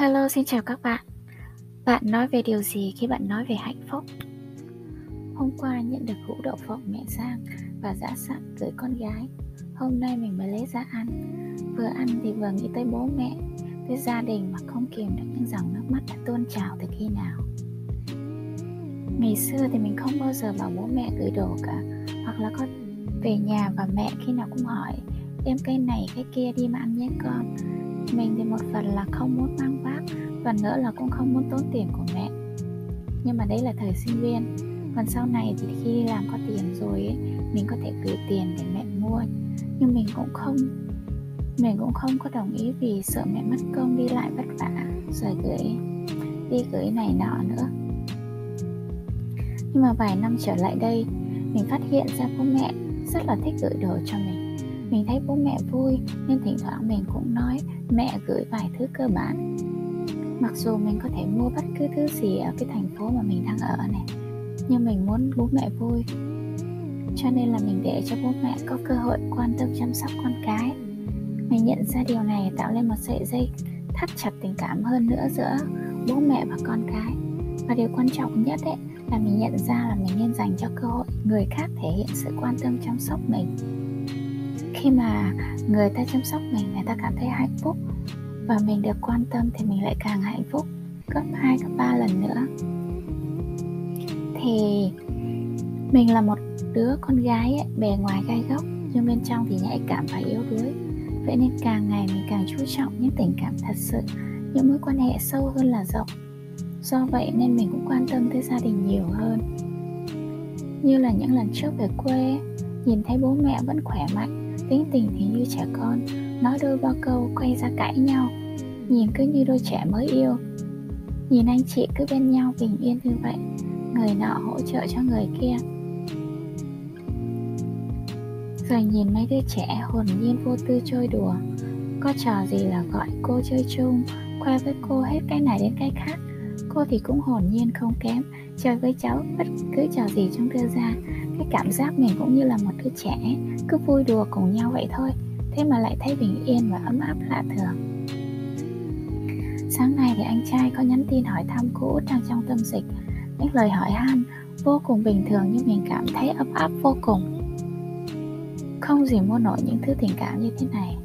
Hello, xin chào các bạn. Bạn nói về điều gì khi bạn nói về hạnh phúc? Hôm qua nhận được hũ đậu phộng mẹ Giang và dã sẵn gửi con gái. Hôm nay mình mới lấy ra ăn. Vừa ăn thì vừa nghĩ tới bố mẹ, tới gia đình mà không kìm được những dòng nước mắt đã tuôn trào từ khi nào. Ngày xưa thì mình không bao giờ bảo bố mẹ gửi đồ cả, hoặc là có về nhà và mẹ khi nào cũng hỏi đem cây này cái kia đi mà ăn nhé con. Mình thì một phần là không muốn mang vác phần nữa là cũng không muốn tốn tiền của mẹ. Nhưng mà đấy là thời sinh viên. Còn sau này thì khi đi làm có tiền rồi ấy, mình có thể gửi tiền để mẹ mua. Nhưng mình cũng không mình cũng không có đồng ý vì sợ mẹ mất công đi lại vất vả rồi gửi đi gửi này nọ nữa. Nhưng mà vài năm trở lại đây mình phát hiện ra bố mẹ rất là thích gửi đồ cho mình mình thấy bố mẹ vui, nên thỉnh thoảng mình cũng nói, mẹ gửi vài thứ cơ bản mặc dù mình có thể mua bất cứ thứ gì ở cái thành phố mà mình đang ở này, nhưng mình muốn bố mẹ vui. Cho nên là mình để cho bố mẹ có cơ hội quan tâm, chăm sóc con cái. Mình nhận ra điều này tạo nên một sợi dây thắt chặt tình cảm hơn nữa giữa bố mẹ và con cái. Và điều quan trọng nhất ấy là mình nhận ra là mình nên dành cho cơ hội người khác thể hiện sự quan tâm, chăm sóc mình khi mà người ta chăm sóc mình người ta cảm thấy hạnh phúc và mình được quan tâm thì mình lại càng hạnh phúc gấp hai gấp ba lần nữa. Thì mình là một đứa con gái ấy, bề ngoài gai góc nhưng bên trong thì nhạy cảm và yếu đuối. Vậy nên càng ngày mình càng chú trọng những tình cảm thật sự những mối quan hệ sâu hơn là rộng. Do vậy nên mình cũng quan tâm tới gia đình nhiều hơn. Như là những lần trước về quê nhìn thấy bố mẹ vẫn khỏe mạnh như trẻ con, nói đôi ba câu quay ra cãi nhau. Nhìn cứ như đôi trẻ mới yêu. Nhìn anh chị cứ bên nhau bình yên như vậy, người nọ hỗ trợ cho người kia. Rồi nhìn mấy đứa trẻ hồn nhiên vô tư chơi đùa. Có trò gì là gọi cô chơi chung, khoe với cô hết cái này đến cái khác. Cô thì cũng hồn nhiên không kém, chơi với cháu bất cứ trò gì chúng đưa ra. Cái cảm giác mình cũng như là một đứa trẻ, cứ vui đùa cùng nhau vậy thôi thế mà lại thấy bình yên và ấm áp lạ thường. Sáng nay thì anh trai có nhắn tin hỏi thăm cô út đang trong tâm dịch. Những lời hỏi han vô cùng bình thường nhưng mình cảm thấy ấm áp vô cùng. Không gì mua nổi những thứ tình cảm như thế này.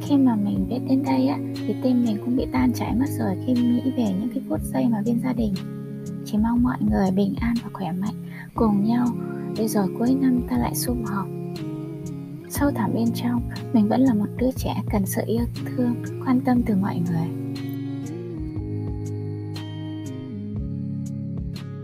Khi mà mình biết đến đây á, thì tim mình cũng bị tan chảy mất rồi khi nghĩ về những cái phút giây mà bên gia đình. Chỉ mong mọi người bình an và khỏe mạnh cùng nhau. Để rồi cuối năm ta lại sum họp sâu thẳm bên trong, mình vẫn là một đứa trẻ cần sự yêu thương, quan tâm từ mọi người.